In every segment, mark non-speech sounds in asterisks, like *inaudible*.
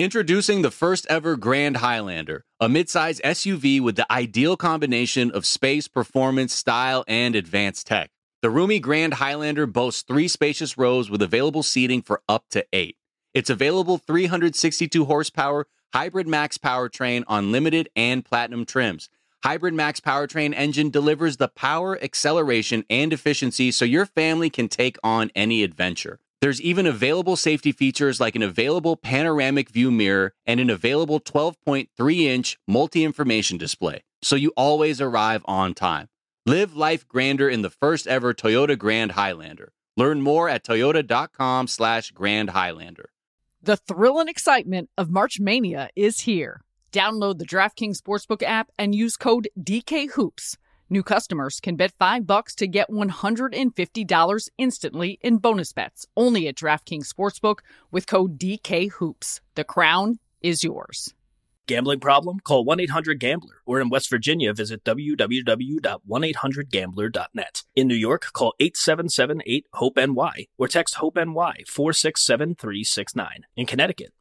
Introducing the first ever Grand Highlander, a midsize SUV with the ideal combination of space, performance, style, and advanced tech. The roomy Grand Highlander boasts three spacious rows with available seating for up to eight. Its available 362 horsepower hybrid max powertrain on limited and platinum trims. Hybrid Max powertrain engine delivers the power, acceleration, and efficiency so your family can take on any adventure. There's even available safety features like an available panoramic view mirror and an available 12.3 inch multi information display, so you always arrive on time. Live life grander in the first ever Toyota Grand Highlander. Learn more at toyota.com slash Grand Highlander. The thrill and excitement of March Mania is here. Download the DraftKings Sportsbook app and use code DKHOOPS. New customers can bet 5 bucks to get $150 instantly in bonus bets only at DraftKings Sportsbook with code DKHOOPS. The crown is yours. Gambling problem? Call 1-800-GAMBLER or in West Virginia visit www.1800gambler.net. In New York, call 877-8-HOPE-NY or text HOPE-NY 467-369. In Connecticut,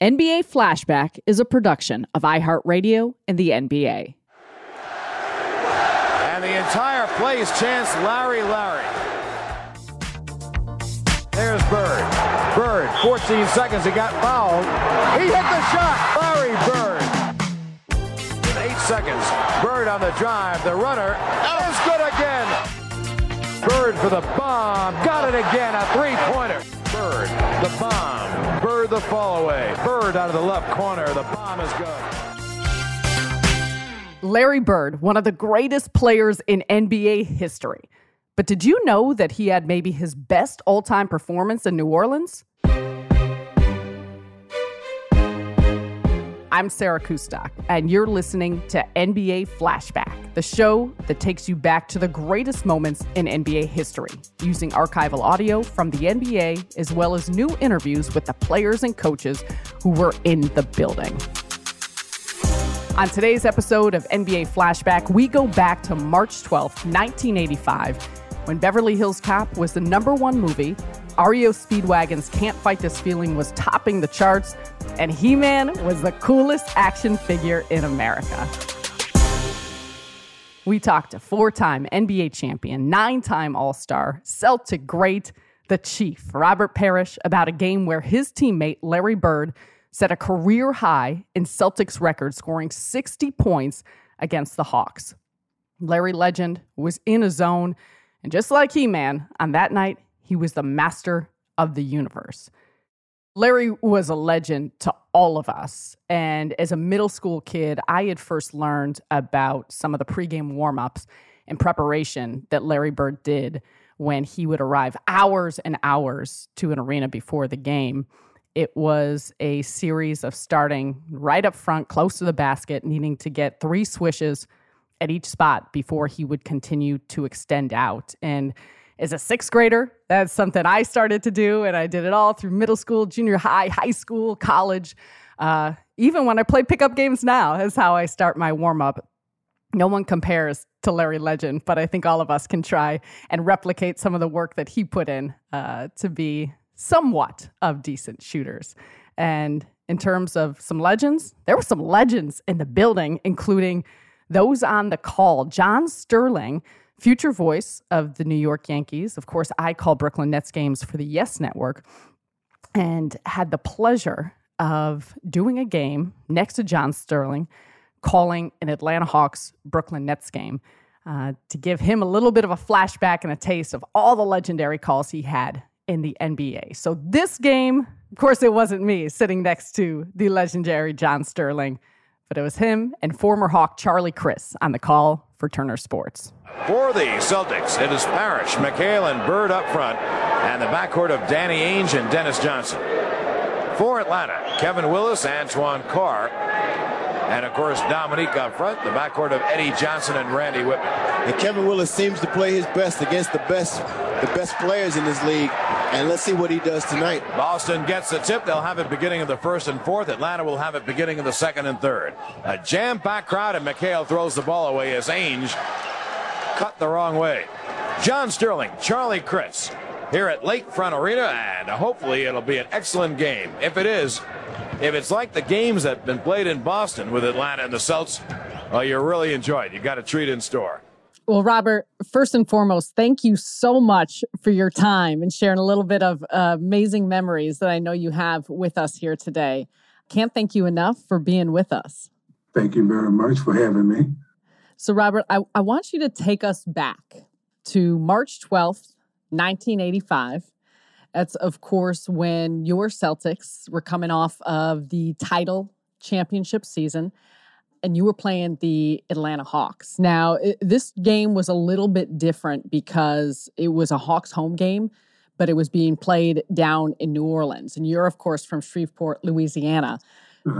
NBA Flashback is a production of iHeartRadio and the NBA. And the entire place chants Larry, Larry. There's Bird. Bird, 14 seconds, he got fouled. He hit the shot. Larry Bird. Eight seconds. Bird on the drive. The runner is good again. Bird for the bomb. Got it again. A three-pointer. Bird, the bomb. Bird, the fall away. Bird out of the left corner. The bomb is good. Larry Bird, one of the greatest players in NBA history. But did you know that he had maybe his best all time performance in New Orleans? I'm Sarah Kustok, and you're listening to NBA Flashback, the show that takes you back to the greatest moments in NBA history, using archival audio from the NBA as well as new interviews with the players and coaches who were in the building. On today's episode of NBA Flashback, we go back to March 12th, 1985, when Beverly Hills Cop was the number one movie, REO Speedwagon's Can't Fight This Feeling was topping the charts, and He Man was the coolest action figure in America. We talked to four time NBA champion, nine time All Star, Celtic great, the Chief, Robert Parish, about a game where his teammate, Larry Bird, set a career high in Celtics record, scoring 60 points against the Hawks. Larry Legend was in a zone, and just like He Man, on that night, he was the master of the universe. Larry was a legend to all of us. And as a middle school kid, I had first learned about some of the pregame warm ups and preparation that Larry Bird did when he would arrive hours and hours to an arena before the game. It was a series of starting right up front, close to the basket, needing to get three swishes at each spot before he would continue to extend out. And as a sixth grader, that's something I started to do, and I did it all through middle school, junior high, high school, college. Uh, even when I play pickup games now, is how I start my warm up. No one compares to Larry Legend, but I think all of us can try and replicate some of the work that he put in uh, to be somewhat of decent shooters. And in terms of some legends, there were some legends in the building, including those on the call. John Sterling, future voice of the New York Yankees. Of course, I call Brooklyn Nets games for the Yes Network and had the pleasure of doing a game next to John Sterling, calling an Atlanta Hawks Brooklyn Nets game. uh, to give him a little bit of a flashback and a taste of all the legendary calls he had in the NBA. So this game, of course, it wasn't me sitting next to the legendary John Sterling, but it was him and former Hawk Charlie Criss on the call for Turner Sports. For the Celtics, it is Parish, McHale, and Bird up front, and the backcourt of Danny Ainge and Dennis Johnson. For Atlanta, Kevin Willis, Antoine Carr, and of course, Dominique up front, the backcourt of Eddie Johnson and Randy Wittman. And Kevin Willis seems to play his best against the best the best players in this league. And let's see what he does tonight. Boston gets the tip. They'll have it beginning of the first and fourth. Atlanta will have it beginning of the second and third. A jam-packed crowd, and McHale throws the ball away as Ainge cut the wrong way. John Sterling, Charlie Criss here at Lakefront Arena, and hopefully it'll be an excellent game. If it is, if it's like the games that have been played in Boston with Atlanta and the Celts, well, you really enjoy it. You got a treat in store. Well, Robert, first and foremost, thank you so much for your time and sharing a little bit of uh, amazing memories that I know you have with us here today. Can't thank you enough for being with us. Thank you very much for having me. So, Robert, I, I want you to take us back to March 12th, 1985. That's, of course, when your Celtics were coming off of the title championship season and you were playing the Atlanta Hawks. Now, it, this game was a little bit different because it was a Hawks home game, but it was being played down in New Orleans. And you're, of course, from Shreveport, Louisiana.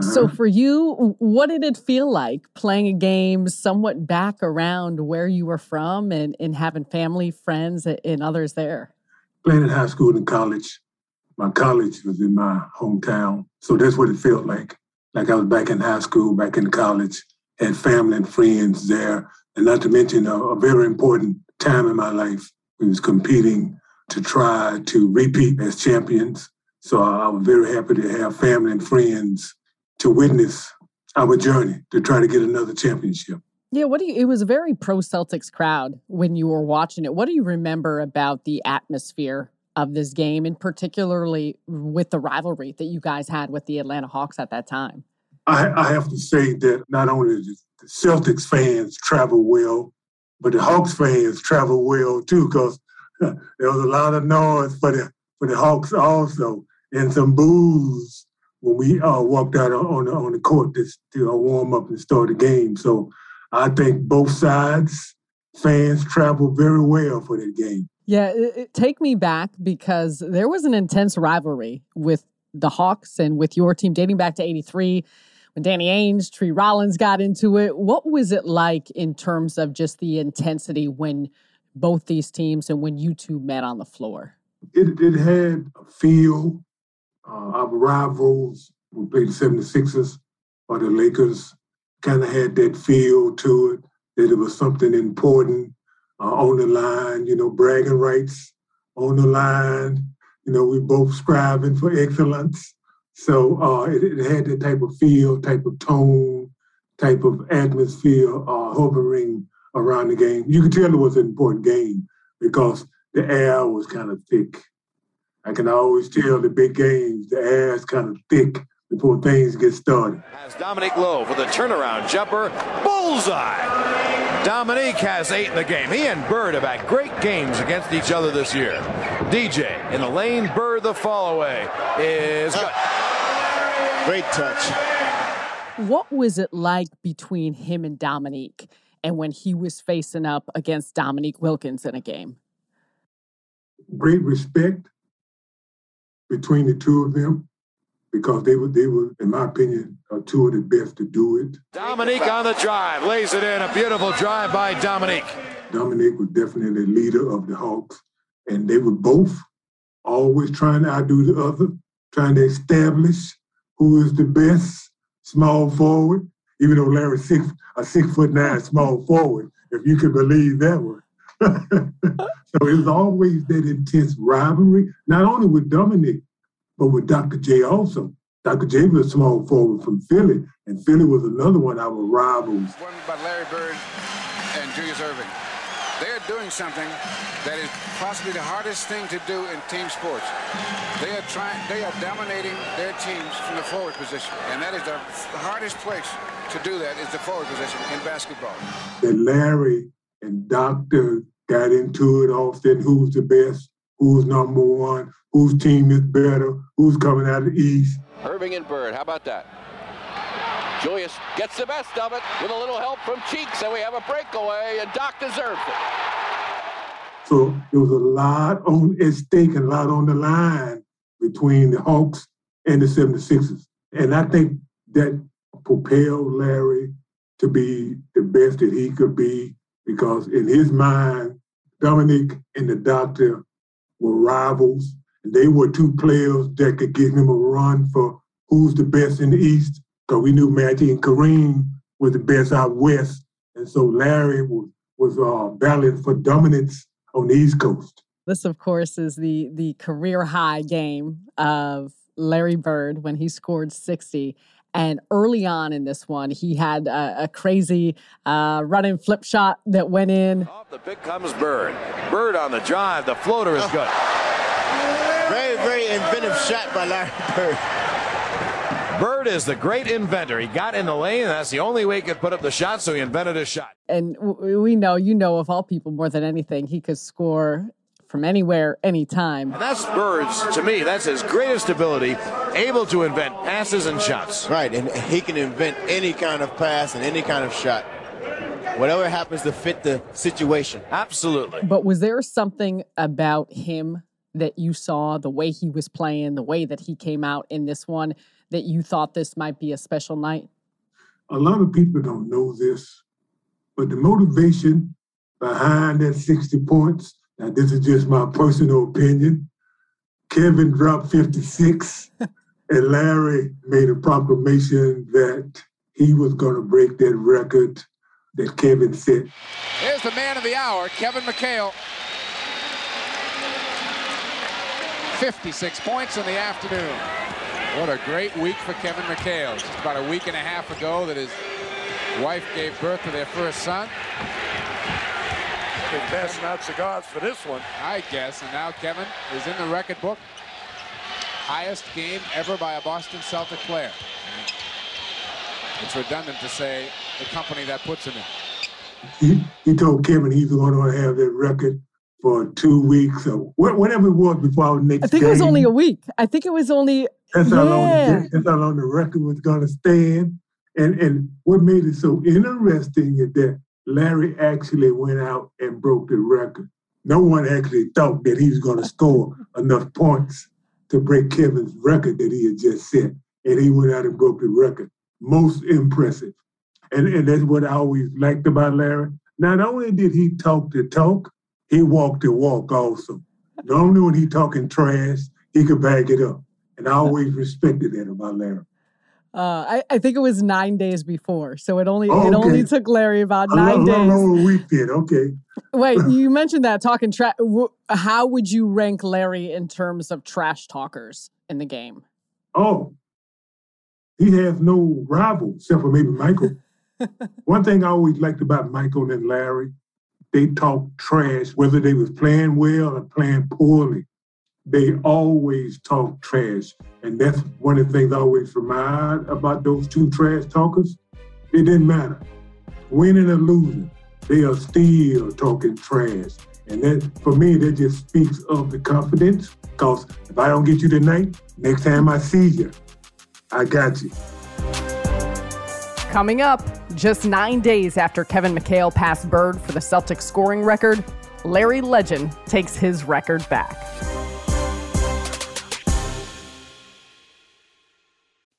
So, mm-hmm. for you, what did it feel like playing a game somewhat back around where you were from and, and having family, friends, and others there? Playing in high school and college. My college was in my hometown. So, that's what it felt like like I was back in high school, back in college, had family and friends there, and not to mention a, a very important time in my life. We was competing to try to repeat as champions. So I was very happy to have family and friends to witness our journey to try to get another championship. Yeah, what do you it was a very pro Celtics crowd when you were watching it. What do you remember about the atmosphere of this game, and particularly with the rivalry that you guys had with the Atlanta Hawks at that time? I, I have to say that not only the Celtics fans travel well, but the Hawks fans travel well too, because there was a lot of noise for the for the Hawks also, and some boos when we uh, walked out on the, on the court to, to uh, warm up and start the game. So I think both sides fans travel very well for that game. Yeah, it, it, take me back because there was an intense rivalry with the Hawks and with your team dating back to 83 when Danny Ainge, Tree Rollins got into it. What was it like in terms of just the intensity when both these teams and when you two met on the floor? It, it had a feel. Uh, our rivals, we played the 76ers or the Lakers, kind of had that feel to it, that it was something important uh, on the line, you know, bragging rights on the line. You know, we both striving for excellence. So uh, it, it, had that type of feel, type of tone, type of atmosphere uh, hovering around the game. You could tell it was an important game because the air was kind of thick. I can always tell the big games, the air is kind of thick before things get started. As Dominique Lowe with a turnaround jumper, bullseye. Dominique has eight in the game. He and Bird have had great games against each other this year. DJ in the lane, Bird the fallaway is good. Great touch. What was it like between him and Dominique and when he was facing up against Dominique Wilkins in a game? Great respect between the two of them because they were, they were, in my opinion, uh, two of the best to do it. Dominique on the drive, lays it in. A beautiful drive by Dominique. Dominique was definitely the leader of the Hawks, and they were both always trying to outdo the other, trying to establish who is the best small forward. Even though Larry's six a six foot nine small forward, if you can believe that one. *laughs* so it was always that intense rivalry, not only with Dominique, but with Dr. J also. Dr. J was a small forward from Philly, and Philly was another one of our rivals. One by Larry Bird and Julius Erving. They're doing something that is possibly the hardest thing to do in team sports. They are trying, they are dominating their teams from the forward position, and that is the, the hardest place to do that is the forward position in basketball. That Larry and Doctor got into it often. Who's the best? Who's number one? Whose team is better? Who's coming out of the East? Erving and Bird, how about that? Julius gets the best of it with a little help from Cheeks, and we have a breakaway, and Doc deserves it. So there was a lot on at stake and a lot on the line between the Hawks and the 76ers. And I think that propelled Larry to be the best that he could be because in his mind, Dominique and the doctor were rivals. And they were two players that could give him a run for who's the best in the East. Because we knew Magic and Kareem were the best out west. And so Larry was, was uh, battling for dominance on the East Coast. This, of course, is the the career high game of Larry Bird when he scored 60. And early on in this one, he had a, a crazy uh, running flip shot that went in. Off the pick comes Bird. Bird on the drive. The floater is good. Very, very inventive shot by Larry Bird. Bird is the great inventor. He got in the lane, and that's the only way he could put up the shot, so he invented a shot. And we know, you know, of all people more than anything, he could score from anywhere, anytime. And that's Bird's, to me, that's his greatest ability, able to invent passes and shots. Right, and he can invent any kind of pass and any kind of shot. Whatever happens to fit the situation. Absolutely. But was there something about him that you saw, the way he was playing, the way that he came out in this one, that you thought this might be a special night? A lot of people don't know this, but the motivation behind that 60 points now, this is just my personal opinion. Kevin dropped 56, *laughs* and Larry made a proclamation that he was going to break that record that Kevin set. Here's the man of the hour, Kevin McHale. 56 points in the afternoon. What a great week for Kevin McHale. Just about a week and a half ago that his wife gave birth to their first son been passing out cigars for this one. I guess. And now Kevin is in the record book. Highest game ever by a Boston Celtic player. It's redundant to say the company that puts him in. He, he told Kevin he's going to have that record for two weeks or whatever it was before our next I think game. it was only a week. I think it was only. That's, yeah. how, long, that's how long the record was going to stand. And, and what made it so interesting is that Larry actually went out and broke the record. No one actually thought that he was going to score enough points to break Kevin's record that he had just set. And he went out and broke the record. Most impressive. And, and that's what I always liked about Larry. Not only did he talk the talk, he walked the walk also. Normally when he talking trash, he could back it up. And I always respected that about Larry. Uh, I, I, think it was nine days before, so it only oh, okay. it only took Larry about nine days. A week then, okay. Wait, *laughs* you mentioned that talking trash. How would you rank Larry in terms of trash talkers in the game? Oh, he has no rival except for maybe Michael. *laughs* One thing I always liked about Michael and Larry, they talked trash, whether they was playing well or playing poorly they always talk trash. And that's one of the things I always remind about those two trash talkers. It didn't matter. Winning or losing, they are still talking trash. And that, for me, that just speaks of the confidence. Because if I don't get you tonight, next time I see you, I got you. Coming up, just nine days after Kevin McHale passed Bird for the Celtics scoring record, Larry Legend takes his record back.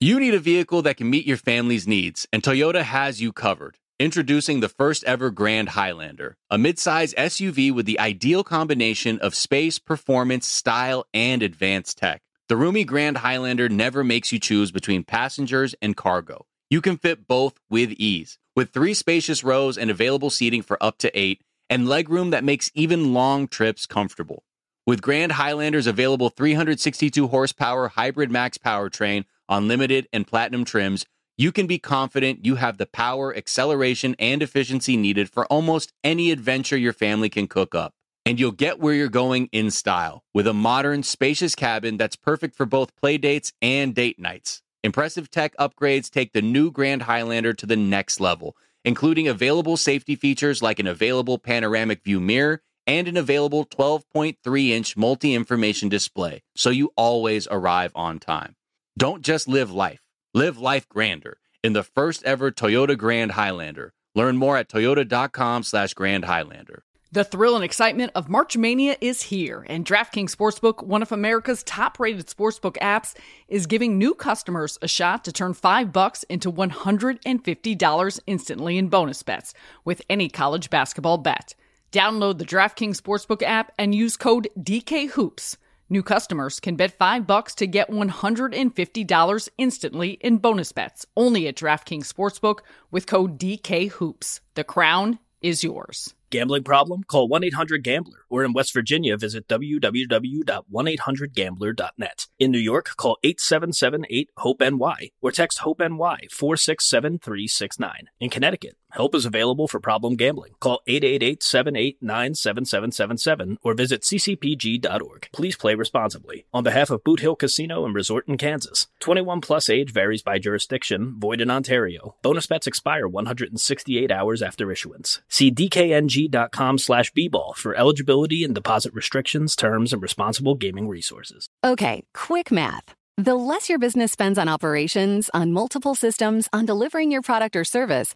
You need a vehicle that can meet your family's needs, and Toyota has you covered. Introducing the first ever Grand Highlander, a midsize SUV with the ideal combination of space, performance, style, and advanced tech. The roomy Grand Highlander never makes you choose between passengers and cargo. You can fit both with ease, with three spacious rows and available seating for up to eight, and legroom that makes even long trips comfortable. With Grand Highlander's available 362 horsepower hybrid max powertrain, on limited and platinum trims, you can be confident you have the power, acceleration, and efficiency needed for almost any adventure your family can cook up. And you'll get where you're going in style with a modern, spacious cabin that's perfect for both play dates and date nights. Impressive tech upgrades take the new Grand Highlander to the next level, including available safety features like an available panoramic view mirror and an available 12.3 inch multi information display, so you always arrive on time. Don't just live life, live life grander in the first ever Toyota Grand Highlander. Learn more at toyota.com slash Grand Highlander. The thrill and excitement of March Mania is here, and DraftKings Sportsbook, one of America's top-rated sportsbook apps, is giving new customers a shot to turn 5 bucks into $150 instantly in bonus bets with any college basketball bet. Download the DraftKings Sportsbook app and use code DKHOOPS. New customers can bet 5 bucks to get $150 instantly in bonus bets only at DraftKings Sportsbook with code DKHOOPS. The crown is yours. Gambling problem? Call 1 800 Gambler. Or in West Virginia, visit www.1800Gambler.net. In New York, call 877 8 HOPE NY or text HOPE NY 467369. In Connecticut, help is available for problem gambling. Call 888 789 7777 or visit ccpg.org. Please play responsibly. On behalf of Boot Hill Casino and Resort in Kansas, 21 plus age varies by jurisdiction, void in Ontario. Bonus bets expire 168 hours after issuance. See DKNG com slash bball for eligibility and deposit restrictions, terms, and responsible gaming resources. Okay, quick math. The less your business spends on operations, on multiple systems, on delivering your product or service,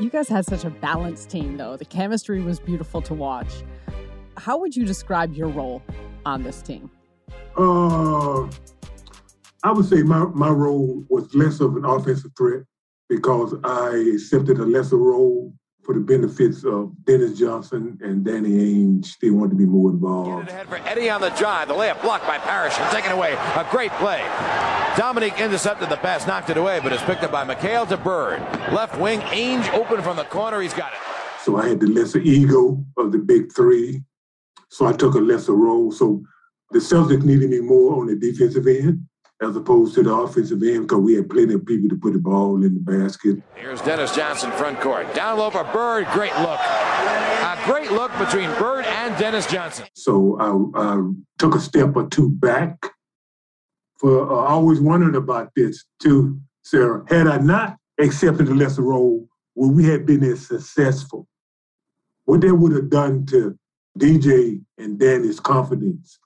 You guys had such a balanced team, though. The chemistry was beautiful to watch. How would you describe your role on this team? Uh, I would say my, my role was less of an offensive threat because I accepted a lesser role for the benefits of Dennis Johnson and Danny Ainge. They wanted to be more involved. Get it ahead for Eddie on the drive. The layup blocked by Parish and taken away. A great play. Dominique intercepted the pass, knocked it away, but it's picked up by McHale to Bird. Left wing, Ainge open from the corner. He's got it. So I had the lesser ego of the big three. So I took a lesser role. So the Celtics needed me more on the defensive end as opposed to the offensive end because we had plenty of people to put the ball in the basket. Here's Dennis Johnson front court. Down low for Bird. Great look. A great look between Bird and Dennis Johnson. So I, I took a step or two back. For uh, I always wondered about this too, Sarah. Had I not accepted a lesser role, would we have been as successful? What that would have done to DJ and Danny's confidence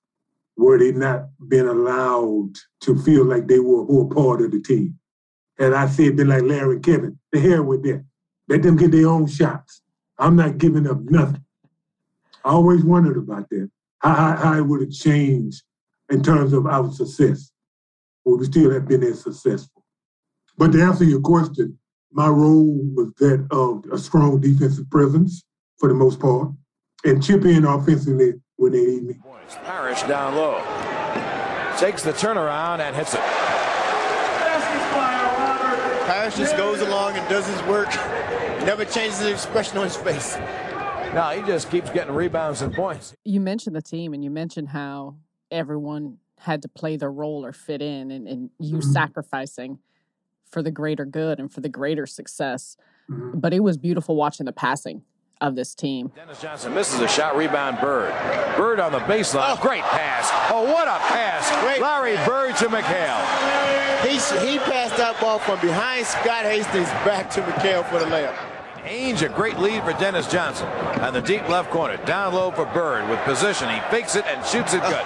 were they not been allowed to feel like they were, were part of the team. And I said, been like Larry and Kevin, the hell with that. Let them get their own shots. I'm not giving up nothing. I always wondered about that, how, how, how it would have changed in terms of our success. Would we still have been as successful? But to answer your question, my role was that of a strong defensive presence for the most part, and chip in offensively when they need me. Parish down low. Takes the turnaround and hits it. Parish just goes along and does his work. *laughs* Never changes the expression on his face. No, he just keeps getting rebounds and points. You mentioned the team and you mentioned how everyone had to play their role or fit in and, and you Mhm. sacrificing for the greater good and for the greater success. Mhm. But it was beautiful watching the passing of this team. Dennis Johnson misses a shot, rebound Bird. Bird on the baseline. Oh, great pass. Oh, what a pass. Great Larry Bird to McHale. He, he passed that ball from behind Scott Hastings back to McHale for the layup. Ainge, a great lead for Dennis Johnson. On the deep left corner, down low for Bird with position. He fakes it and shoots it good.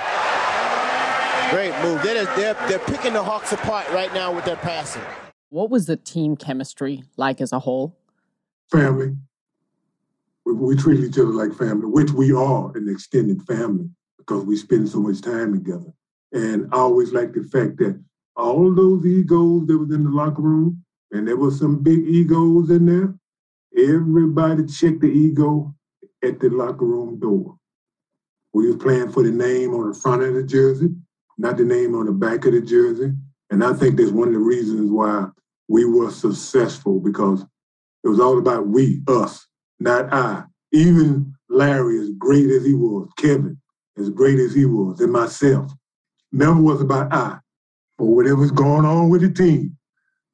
Great move. They're, they're, they're picking the Hawks apart right now with their passing. What was the team chemistry like as a whole? Family. We, treat each other like family, which we are an extended family because we spend so much time together. And I always like the fact that all those egos that was in the locker room, and there was some big egos in there, everybody checked the ego at the locker room door. We was playing for the name on the front of the jersey, not the name on the back of the jersey. And I think that's one of the reasons why we were successful because it was all about we, us, not I. Even Larry, as great as he was, Kevin, as great as he was, and myself, never was about I. But whatever's going on with the team,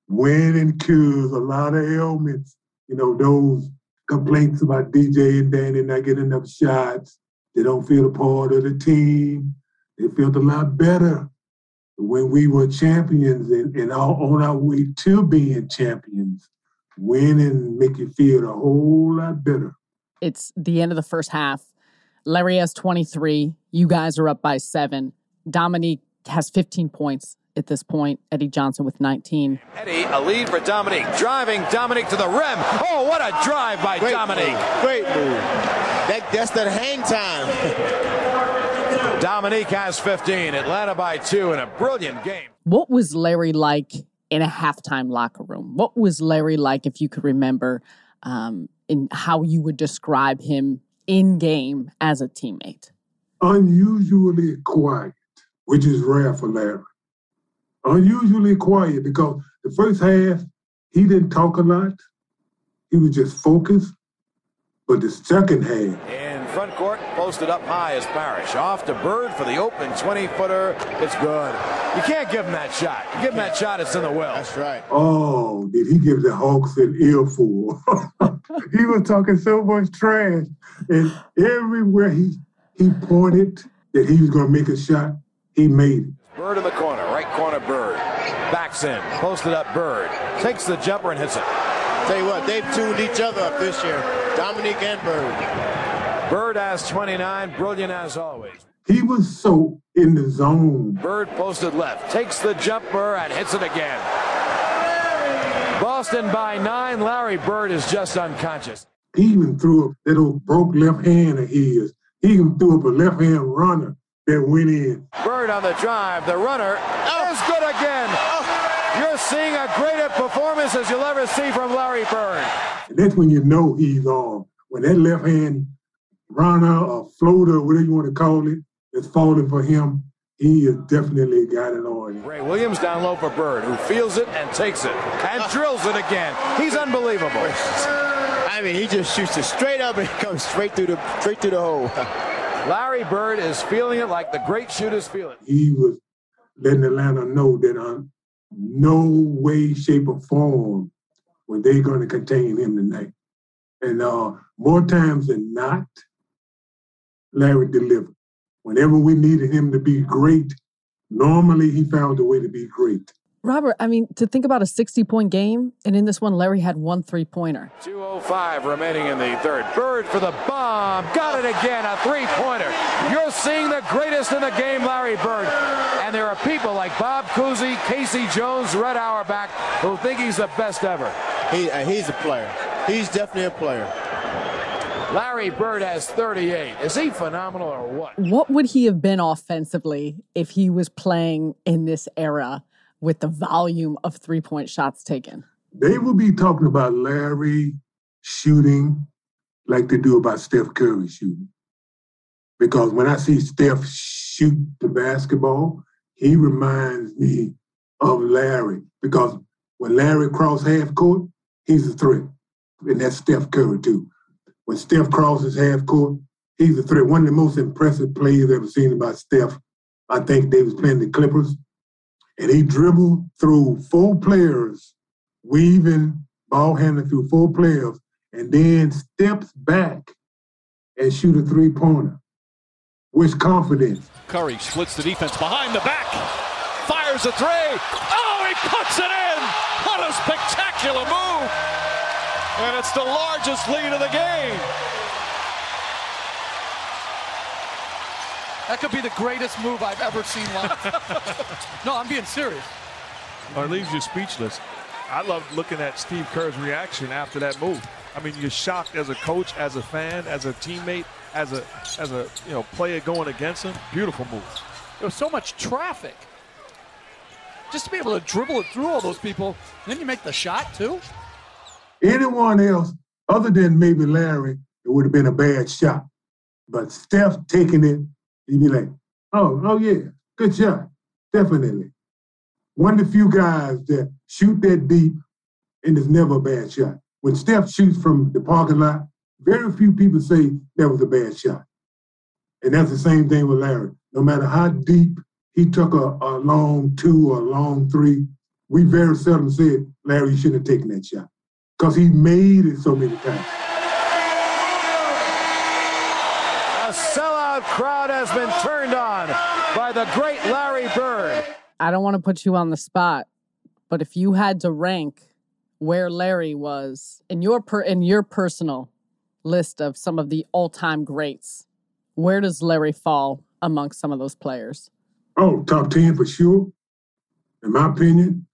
winning cures a lot of ailments, you know, those complaints about DJ and Danny not getting enough shots. They don't feel a part of the team. They felt a lot better when we were champions and, and on our way to being champions. Winning make you feel a whole lot better. It's the end of the first half. Larry has 23. You guys are up by seven. Dominique has 15 points at this point. Eddie Johnson with 19. Eddie, a lead for Dominique. Driving Dominique to the rim. Oh, what a drive by Great Dominique. Move. Great move. That, that's that hang time. *laughs* Dominique has 15. Atlanta by two in a brilliant game. What was Larry like in a halftime locker room? What was Larry like, if you could remember, um, in how you would describe him in game as a teammate? Unusually quiet, which is rare for Larry. Unusually quiet because the first half, he didn't talk a lot. He was just focused. But the second half, In front court, posted up high as Parish. Off to Bird for the open 20 footer. It's good. You can't give him that shot. You give him that shot, it's in the well. That's right. oh, did he give the Hawks an earful? *laughs* he was talking so much trash. And everywhere he, he pointed that he was going to make a shot, he made it. Bird in the corner, right corner Bird. Backs in, posted up Bird. Takes the jumper and hits it. Tell you what, they've tuned each other up this year. Dominique and Bird. Bird has 29, brilliant as always. He was so in the zone. Bird posted left, takes the jumper and hits it again. Boston by nine. Larry Bird is just unconscious. He even threw up that old broke left hand of his. He even threw up a left hand runner that went in. Bird on the drive. The runner is good again. You're seeing a greater performance as you'll ever see from Larry Bird. And that's when you know he's on. When that left hand runner or floater, whatever you want to call it, is falling for him, he has definitely got it on. Ray Williams down low for Bird, who feels it and takes it and drills it again. He's unbelievable. I mean, he just shoots it straight up and *laughs* it comes straight through the straight through the hole. *laughs* Larry Bird is feeling it like the great shooters feel it. He was letting Atlanta know that on no way, shape, or form were they going to contain him tonight. And uh, more times than not, Larry delivered. Whenever we needed him to be great, normally he found a way to be great. Robert, I mean, to think about a 60 point game, and in this one, Larry had one three pointer. 2.05 remaining in the third. Bird for the bomb. Got it again, a three pointer. You're seeing the greatest in the game, Larry Bird. And there are people like Bob Cousy, K.C. Jones, Red Auerbach, who think he's the best ever. He, uh, he's a player. He's definitely a player. Larry Bird has 38. Is he phenomenal or what? What would he have been offensively if he was playing in this era with the volume of three point shots taken? They will be talking about Larry shooting like they do about Steph Curry shooting. Because when I see Steph shoot the basketball, he reminds me of Larry. Because when Larry cross half court, he's a threat. And that's Steph Curry too. When Steph crosses half court, he's a threat. One of the most impressive plays ever seen by Steph, I think they was playing the Clippers. And he dribbled through four players, weaving, ball handling through four players, and then steps back and shoot a three-pointer. With confidence. Curry splits the defense behind the back, fires a three. Oh, he puts it in! What a spectacular move! And it's the largest lead of the game. That could be the greatest move I've ever seen live. *laughs* no, I'm being serious. Or leaves you speechless. I love looking at Steve Kerr's reaction after that move. I mean, you're shocked as a coach, as a fan, as a teammate, as a as a you know player going against him. Beautiful move. There was so much traffic. Just to be able to dribble it through all those people, then you make the shot too. Anyone else other than maybe Larry, it would have been a bad shot. But Steph taking it, he'd be like, oh, oh yeah, good shot. Definitely. One of the few guys that shoot that deep and it's never a bad shot. When Steph shoots from the parking lot, very few people say that was a bad shot. And that's the same thing with Larry. No matter how deep he took a, a long two or a long three, we very seldom said, Larry, you shouldn't have taken that shot. Because he made it so many times. A sellout crowd has been turned on by the great Larry Bird. I don't want to put you on the spot, but if you had to rank where Larry was in your per, in your personal list of some of the all-time greats, where does Larry fall amongst some of those players? Oh, top 10 for sure. In my opinion,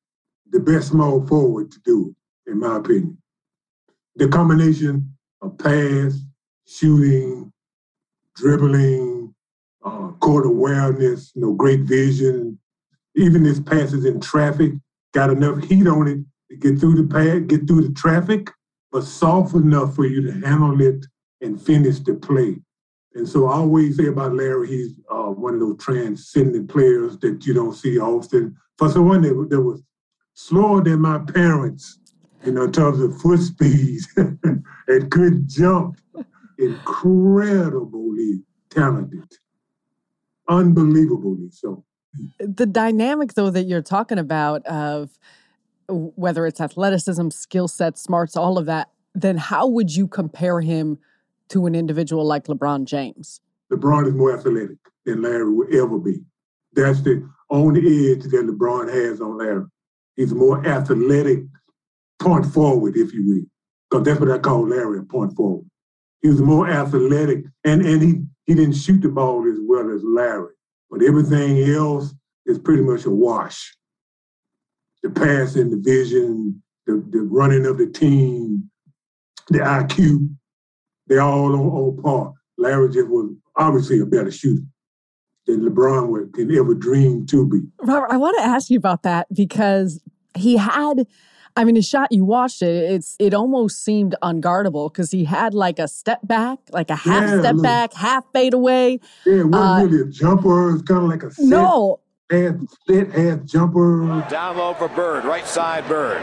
the best small forward to do it, in my opinion. The combination of pass, shooting, dribbling, uh, court awareness, you know, great vision, even his passes in traffic, got enough heat on it to get through the pad, get through the traffic, but soft enough for you to handle it and finish the play. And so I always say about Larry, he's uh, one of those transcendent players that you don't see often. For someone that, that was slower than my parents, you know, in terms of foot speed *laughs* and could jump, incredibly talented, unbelievably so. The dynamic, though, that you're talking about of whether it's athleticism, skill set, smarts, all of that, then how would you compare him to an individual like LeBron James? LeBron is more athletic than Larry will ever be. That's the only edge that LeBron has on Larry. He's more athletic point forward, if you will. Because that's what I call Larry, a point forward. He was more athletic, and, and he, he didn't shoot the ball as well as Larry. But everything else is pretty much a wash. The passing, the vision, the, the running of the team, the IQ, they're all on, on par. Larry just was obviously a better shooter than LeBron would, can ever dream to be. Robert, I want to ask you about that because he had I mean, his shot, you watched it, it's it almost seemed unguardable because he had like a step back, like a half Yeah, step look. back, half fade away. Yeah, it wasn't Uh, really a jumper. It's kind of like a set, No. half set, half jumper. Down low for Bird, right side Bird.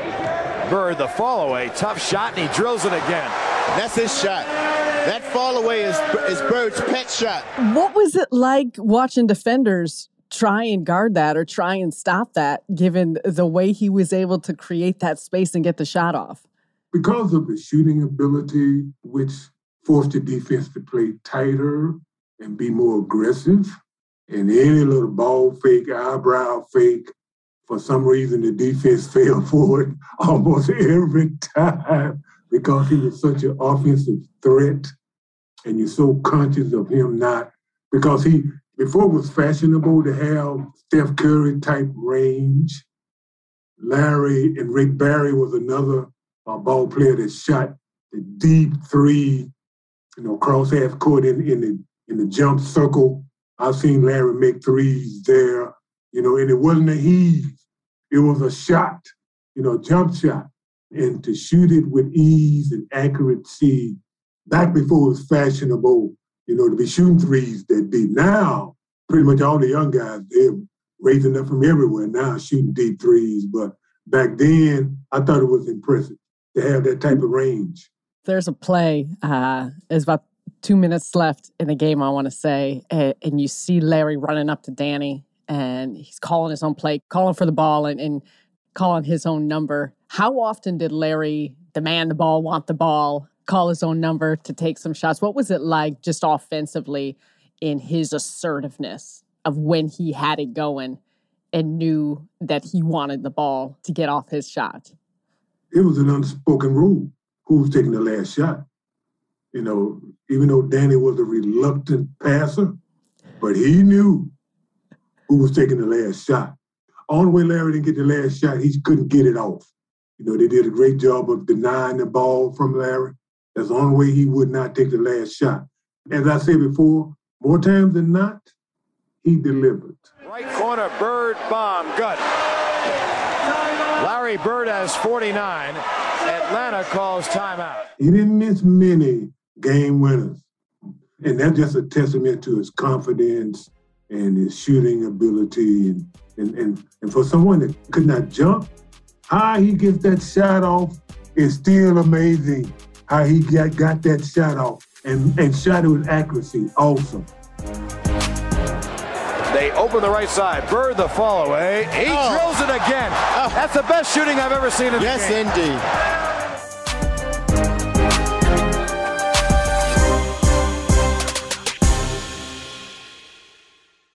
Bird, the fall away, tough shot, and he drills it again. That's his shot. That fall away is, is Bird's pet shot. What was it like watching defenders try and guard that or try and stop that, given the way he was able to create that space and get the shot off? because of his shooting ability, which forced the defense to play tighter and be more aggressive. And any little ball fake, eyebrow fake, for some reason the defense *laughs* fell for it almost *laughs* every time because he was such an offensive threat. And you're so conscious of him not, because he, before it was fashionable to have Steph Curry type range, Larry and Rick Barry was another uh, ball player that shot the deep three, you know, cross half court in, in the in the jump circle. I've seen Larry make threes there, you know, and it wasn't a heave. It was a shot, you know, jump shot. And to shoot it with ease and accuracy back before it was fashionable, you know, to be shooting threes that deep. Now, pretty much all the young guys, they're raising up from everywhere now, shooting deep threes. But back then, I thought it was impressive to have that type of range. There's a play, uh, there's about two minutes left in the game, I want to say, and, you see Larry running up to Danny and he's calling his own play, calling for the ball and, and calling his own number. How often did Larry demand the ball, want the ball, call his own number to take some shots? What was it like just offensively in his assertiveness of when he had it going and knew that he wanted the ball to get off his shot? It was an unspoken rule who was taking the last shot. You know, even though Danny was a reluctant passer, but he knew who was taking the last shot. Only way Larry didn't get the last shot, he couldn't get it off. You know, they did a great job of denying the ball from Larry. That's the only way he would not take the last shot. As I said before, more times than not, he delivered. Right corner, Bird bomb, gut. Larry Bird has 49. Atlanta calls timeout. He didn't miss many game winners. And that's just a testament to his confidence and his shooting ability. And, and, and, and for someone that could not jump, how he gets that shot off is still amazing. How he got, got that shot off and, and shot it with accuracy Awesome. They open the right side. Bird the follow away. He oh. drills it again. Oh. That's the best shooting I've ever seen in yes, the game. Yes, indeed.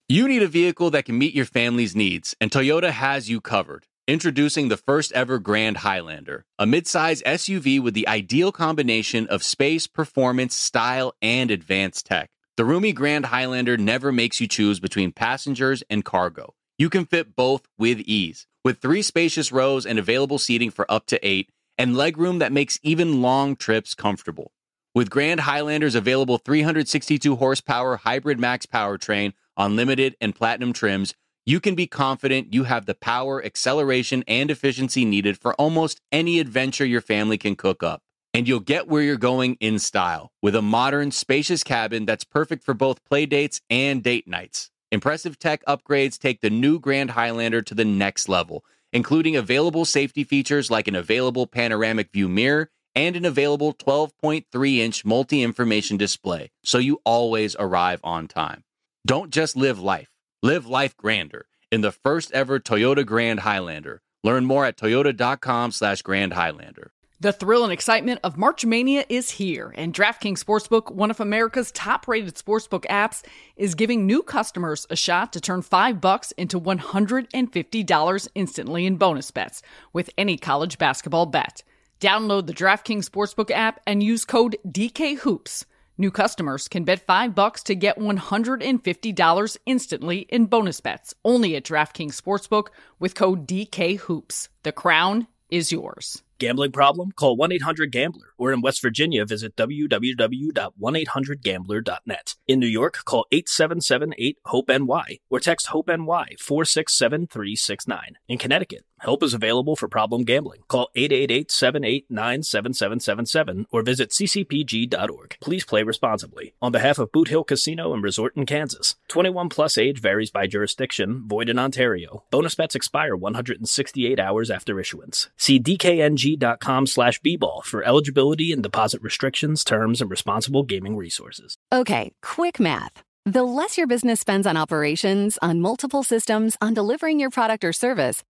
You need a vehicle that can meet your family's needs, and Toyota has you covered. Introducing the first ever Grand Highlander, a midsize SUV with the ideal combination of space, performance, style, and advanced tech. The roomy Grand Highlander never makes you choose between passengers and cargo. You can fit both with ease. With three spacious rows and available seating for up to eight, and legroom that makes even long trips comfortable. With Grand Highlander's available 362 horsepower hybrid max powertrain, on limited and platinum trims, you can be confident you have the power, acceleration, and efficiency needed for almost any adventure your family can cook up. And you'll get where you're going in style with a modern, spacious cabin that's perfect for both play dates and date nights. Impressive tech upgrades take the new Grand Highlander to the next level, including available safety features like an available panoramic view mirror and an available 12.3 inch multi information display, so you always arrive on time. Don't just live life, live life grander in the first ever Toyota Grand Highlander. Learn more at toyota.com slash Grand Highlander. The thrill and excitement of March Mania is here, and DraftKings Sportsbook, one of America's top-rated sportsbook apps, is giving new customers a shot to turn 5 bucks into $150 instantly in bonus bets with any college basketball bet. Download the DraftKings Sportsbook app and use code DKHOOPS. New customers can bet 5 bucks to get $150 instantly in bonus bets only at DraftKings Sportsbook with code DKHOOPS. The crown is yours. Gambling problem? Call 1 800 Gambler. Or in West Virginia, visit www.1800Gambler.net. In New York, call 877 8 HOPE NY or text HOPE NY 467369. In Connecticut, help is available for problem gambling. Call 888 789 7777 or visit ccpg.org. Please play responsibly. On behalf of Boot Hill Casino and Resort in Kansas, 21 plus age varies by jurisdiction, void in Ontario. Bonus bets expire 168 hours after issuance. See DKNG com slash bball for eligibility and deposit restrictions, terms, and responsible gaming resources. Okay, quick math. The less your business spends on operations, on multiple systems, on delivering your product or service,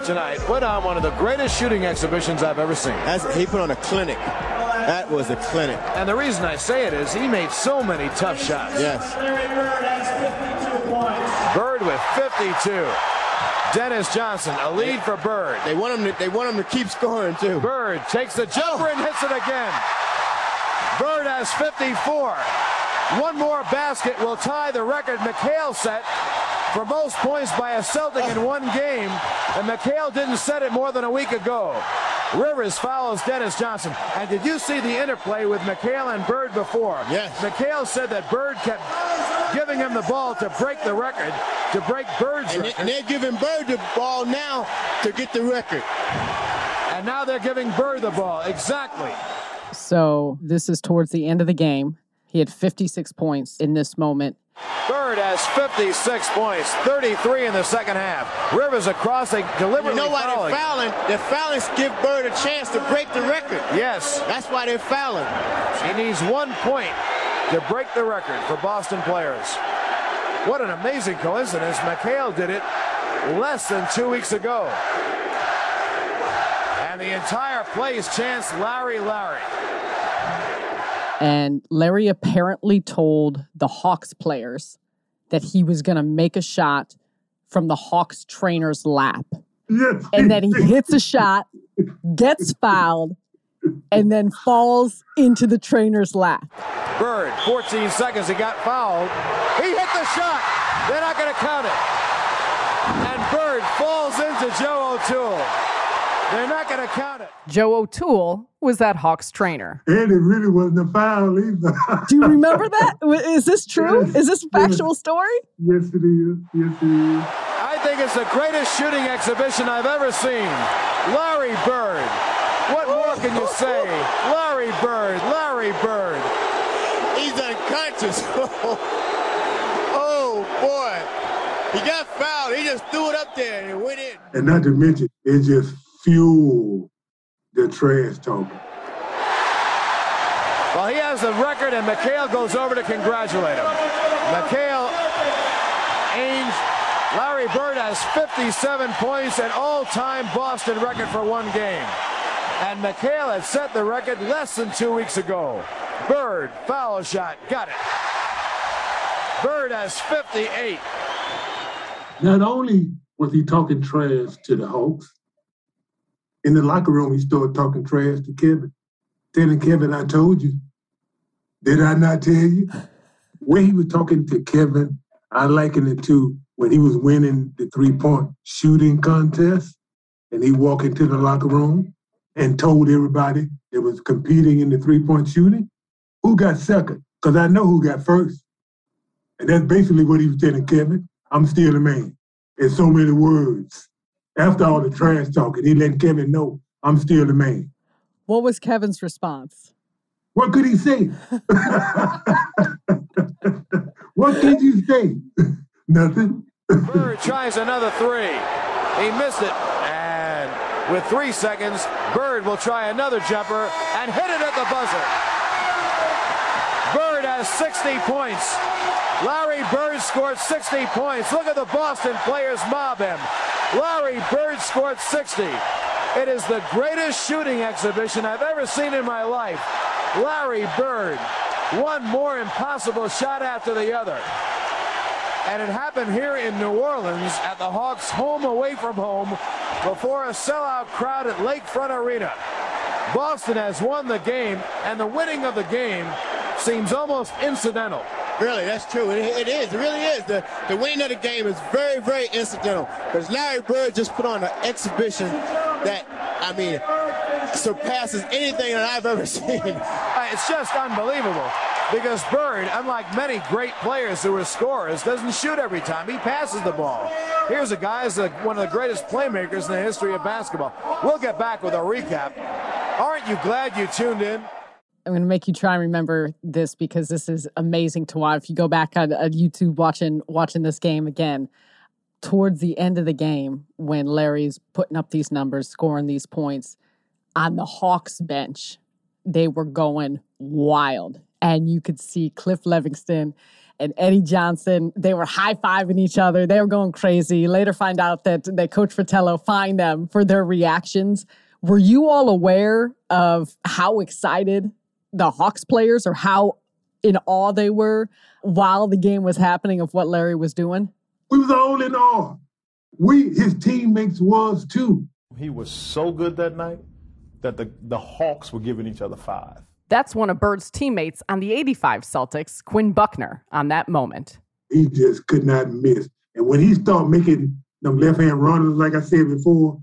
Tonight put on one of the greatest shooting exhibitions I've ever seen. That's, he put on a clinic. That was a clinic. And the reason I say it is he made so many tough shots. Yes. Bird with 52. Dennis Johnson, a lead for Bird. They want him to, they want him to keep scoring too. Bird takes the jumper oh. and hits it again. Bird has 54. One more basket will tie the record McHale set for most points by a Celtic in one game, and McHale didn't set it more than a week ago. Rivers follows Dennis Johnson. And did you see the interplay with McHale and Bird before? Yes. McHale said that Bird kept giving him the ball to break the record, to break Bird's and record. and they're giving Bird the ball now to get the record. And now they're giving Bird the ball. Exactly. So this is towards the end of the game. He had 56 points in this moment. Bird has 56 points, 33 in the second half. Rivers across, they deliberately You know why fouling. they're fouling? They're fouling to give Bird a chance to break the record. Yes. That's why they're fouling. He needs one point to break the record for Boston players. What an amazing coincidence. McHale did it less than two weeks ago. And the entire place chants Larry, Larry. And Larry apparently told the Hawks players that he was going to make a shot from the Hawks trainer's lap. And then he hits a shot, gets fouled, and then falls into the trainer's lap. Bird, 14 seconds, he got fouled. He hit the shot. They're not going to count it. And Bird falls into Joe O'Toole. They're not going to count it. Joe O'Toole was that Hawks trainer. And it really wasn't a foul either. Do you remember that? *laughs* Is this true? Yes. Is this a factual story? yes, it is. Yes, it is. I think it's the greatest shooting exhibition I've ever seen. Larry Bird. What more can you say? Larry Bird, Larry Bird. He's unconscious. *laughs* oh, boy. He got fouled. He just threw it up there and it went in. And not to mention, it just fueled the trash talking. Well, he has the record, and McHale goes over to congratulate him. McHale, Ainge, Larry Bird has 57 points, an all-time Boston record for one game. And McHale had set the record less than two weeks ago. Bird, foul shot, got it. Bird has 58. Not only was he talking trash to the Hawks, in the locker room, he started talking trash to Kevin. Telling Kevin, I told you. Did I not tell you? When he was talking to Kevin, I liken it to when he was winning the three point shooting contest and he walked into the locker room and told everybody that was competing in the three point shooting who got second. Because I know who got first. And that's basically what he was telling Kevin. I'm still the man. In so many words. After all the trash talking, he let Kevin know I'm still the man. What was Kevin's response? What could he say? *laughs* what could you say? Nothing. Bird tries another three. He missed it. And with three seconds, Bird will try another jumper and hit it at the buzzer. Bird has 60 points. Larry Bird scored 60 points. Look at the Boston players mob him. Larry Bird scored 60. It is the greatest shooting exhibition I've ever seen in my life. Larry Bird, one more impossible shot after the other. And it happened here in New Orleans at the Hawks' home away from home before a sellout crowd at Lakefront Arena. Boston has won the game, and the winning of the game seems almost incidental. Really, that's true. It, it is. It really is. The, the winning of the game is very, very incidental. Because Larry Bird just put on an exhibition that, I mean, surpasses anything that I've ever *laughs* seen. Uh, It's just unbelievable because Bird, unlike many great players who are scorers, doesn't shoot every time. He passes the ball. Here's a guy who's one of the greatest playmakers in the history of basketball. We'll get back with a recap. Aren't you glad you tuned in? I'm going to make you try and remember this because this is amazing to watch. If you go back on, on YouTube watching watching this game again, towards the end of the game when Larry's putting up these numbers, scoring these points on the Hawks bench, they were going wild, and you could see Cliff Levingston and Eddie Johnson. They were high fiving each other. They were going crazy. Later, find out that that Coach Fratello fined them for their reactions. Were you all aware of how excited the Hawks players or how in awe they were while the game was happening of what Larry was doing? We was all in awe. We, his teammates was too. He was so good that night that the, the Hawks were giving each other five. That's one of Bird's teammates on the 85 Celtics, Quinn Buckner, on that moment. He just could not miss. And when he started making them left hand runners, like I said before,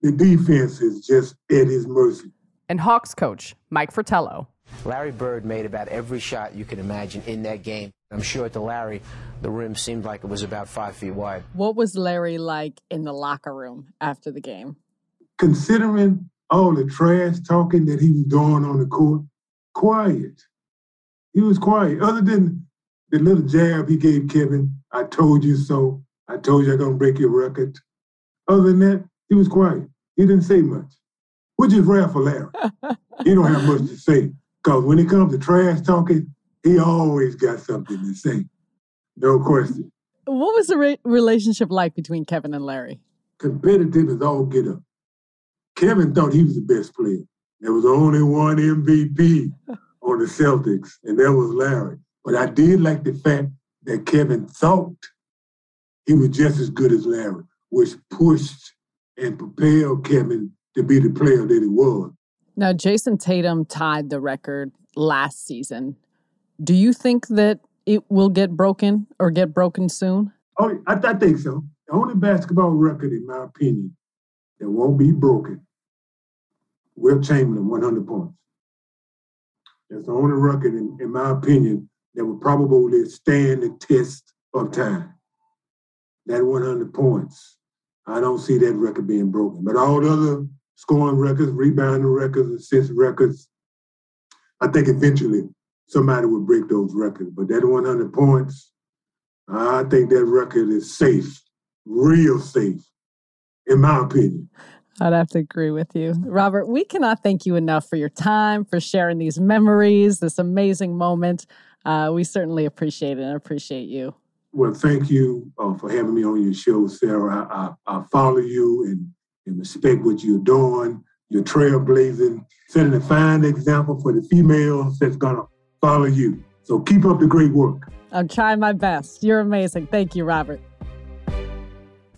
the defense is just at his mercy. And Hawks coach, Mike Fratello. Larry Bird made about every shot you could imagine in that game. I'm sure to Larry, the rim seemed like it was about five feet wide. What was Larry like in the locker room after the game? Considering all the trash talking that he was doing on the court, quiet. He was quiet. Other than the little jab he gave Kevin, I told you so. I told you I'm gonna break your record. Other than that, he was quiet. He didn't say much, which is rare for Larry. *laughs* he don't have much to say because when it comes to trash talking, he always got something to say. No question. What was the re- relationship like between Kevin and Larry? Competitive as all get up. Kevin thought he was the best player. There was only one MVP *laughs* on the Celtics, and that was Larry. But I did like the fact that Kevin thought he was just as good as Larry, which pushed and propelled Kevin to be the player that he was. Now, Jayson Tatum tied the record last season. Do you think that it will get broken or get broken soon? Oh, I, I think so. The only basketball record, in my opinion, that won't be broken, Wilt Chamberlain, 100 points. That's the only record, in, in my opinion, that will probably stand the test of time. That 100 points. I don't see that record being broken. But all the other scoring records, rebounding records, assist records, I think eventually somebody would break those records. But that 100 points, I think that record is safe, real safe, in my opinion. I'd have to agree with you. Robert, we cannot thank you enough for your time, for sharing these memories, this amazing moment. Uh, we certainly appreciate it and appreciate you. Well, thank you uh, for having me on your show, Sarah. I, I, I follow you and, and respect what you're doing. You're trailblazing, setting a fine example for the females that's going to follow you. So keep up the great work. I'm trying my best. You're amazing. Thank you, Robert.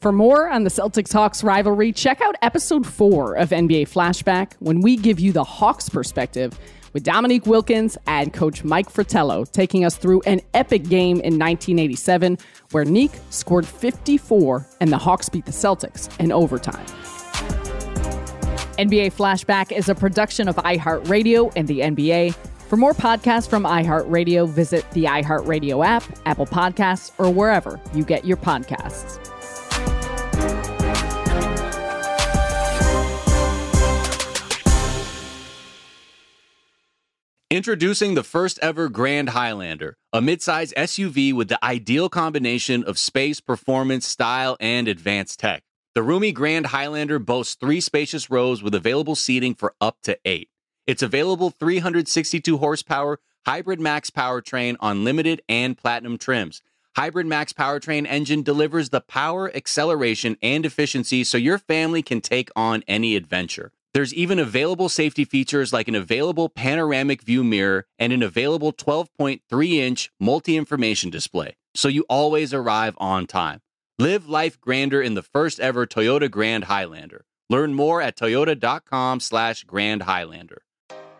For more on the Celtics Hawks rivalry, check out episode four of NBA Flashback when we give you the Hawks perspective with Dominique Wilkins and coach Mike Fratello taking us through an epic game in 1987 where Nique scored 54 and the Hawks beat the Celtics in overtime. NBA Flashback is a production of iHeartRadio and the NBA. For more podcasts from iHeartRadio, visit the iHeartRadio app, Apple Podcasts, or wherever you get your podcasts. Introducing the first ever Grand Highlander, a midsize SUV with the ideal combination of space, performance, style, and advanced tech. The roomy Grand Highlander boasts three spacious rows with available seating for up to eight. Its available 362 horsepower Hybrid Max powertrain on limited and platinum trims. Hybrid Max powertrain engine delivers the power, acceleration, and efficiency so your family can take on any adventure. There's even available safety features like an available panoramic view mirror and an available 12.3 inch multi information display, so you always arrive on time. Live life grander in the first ever Toyota Grand Highlander. Learn more at toyota.com slash Grand Highlander.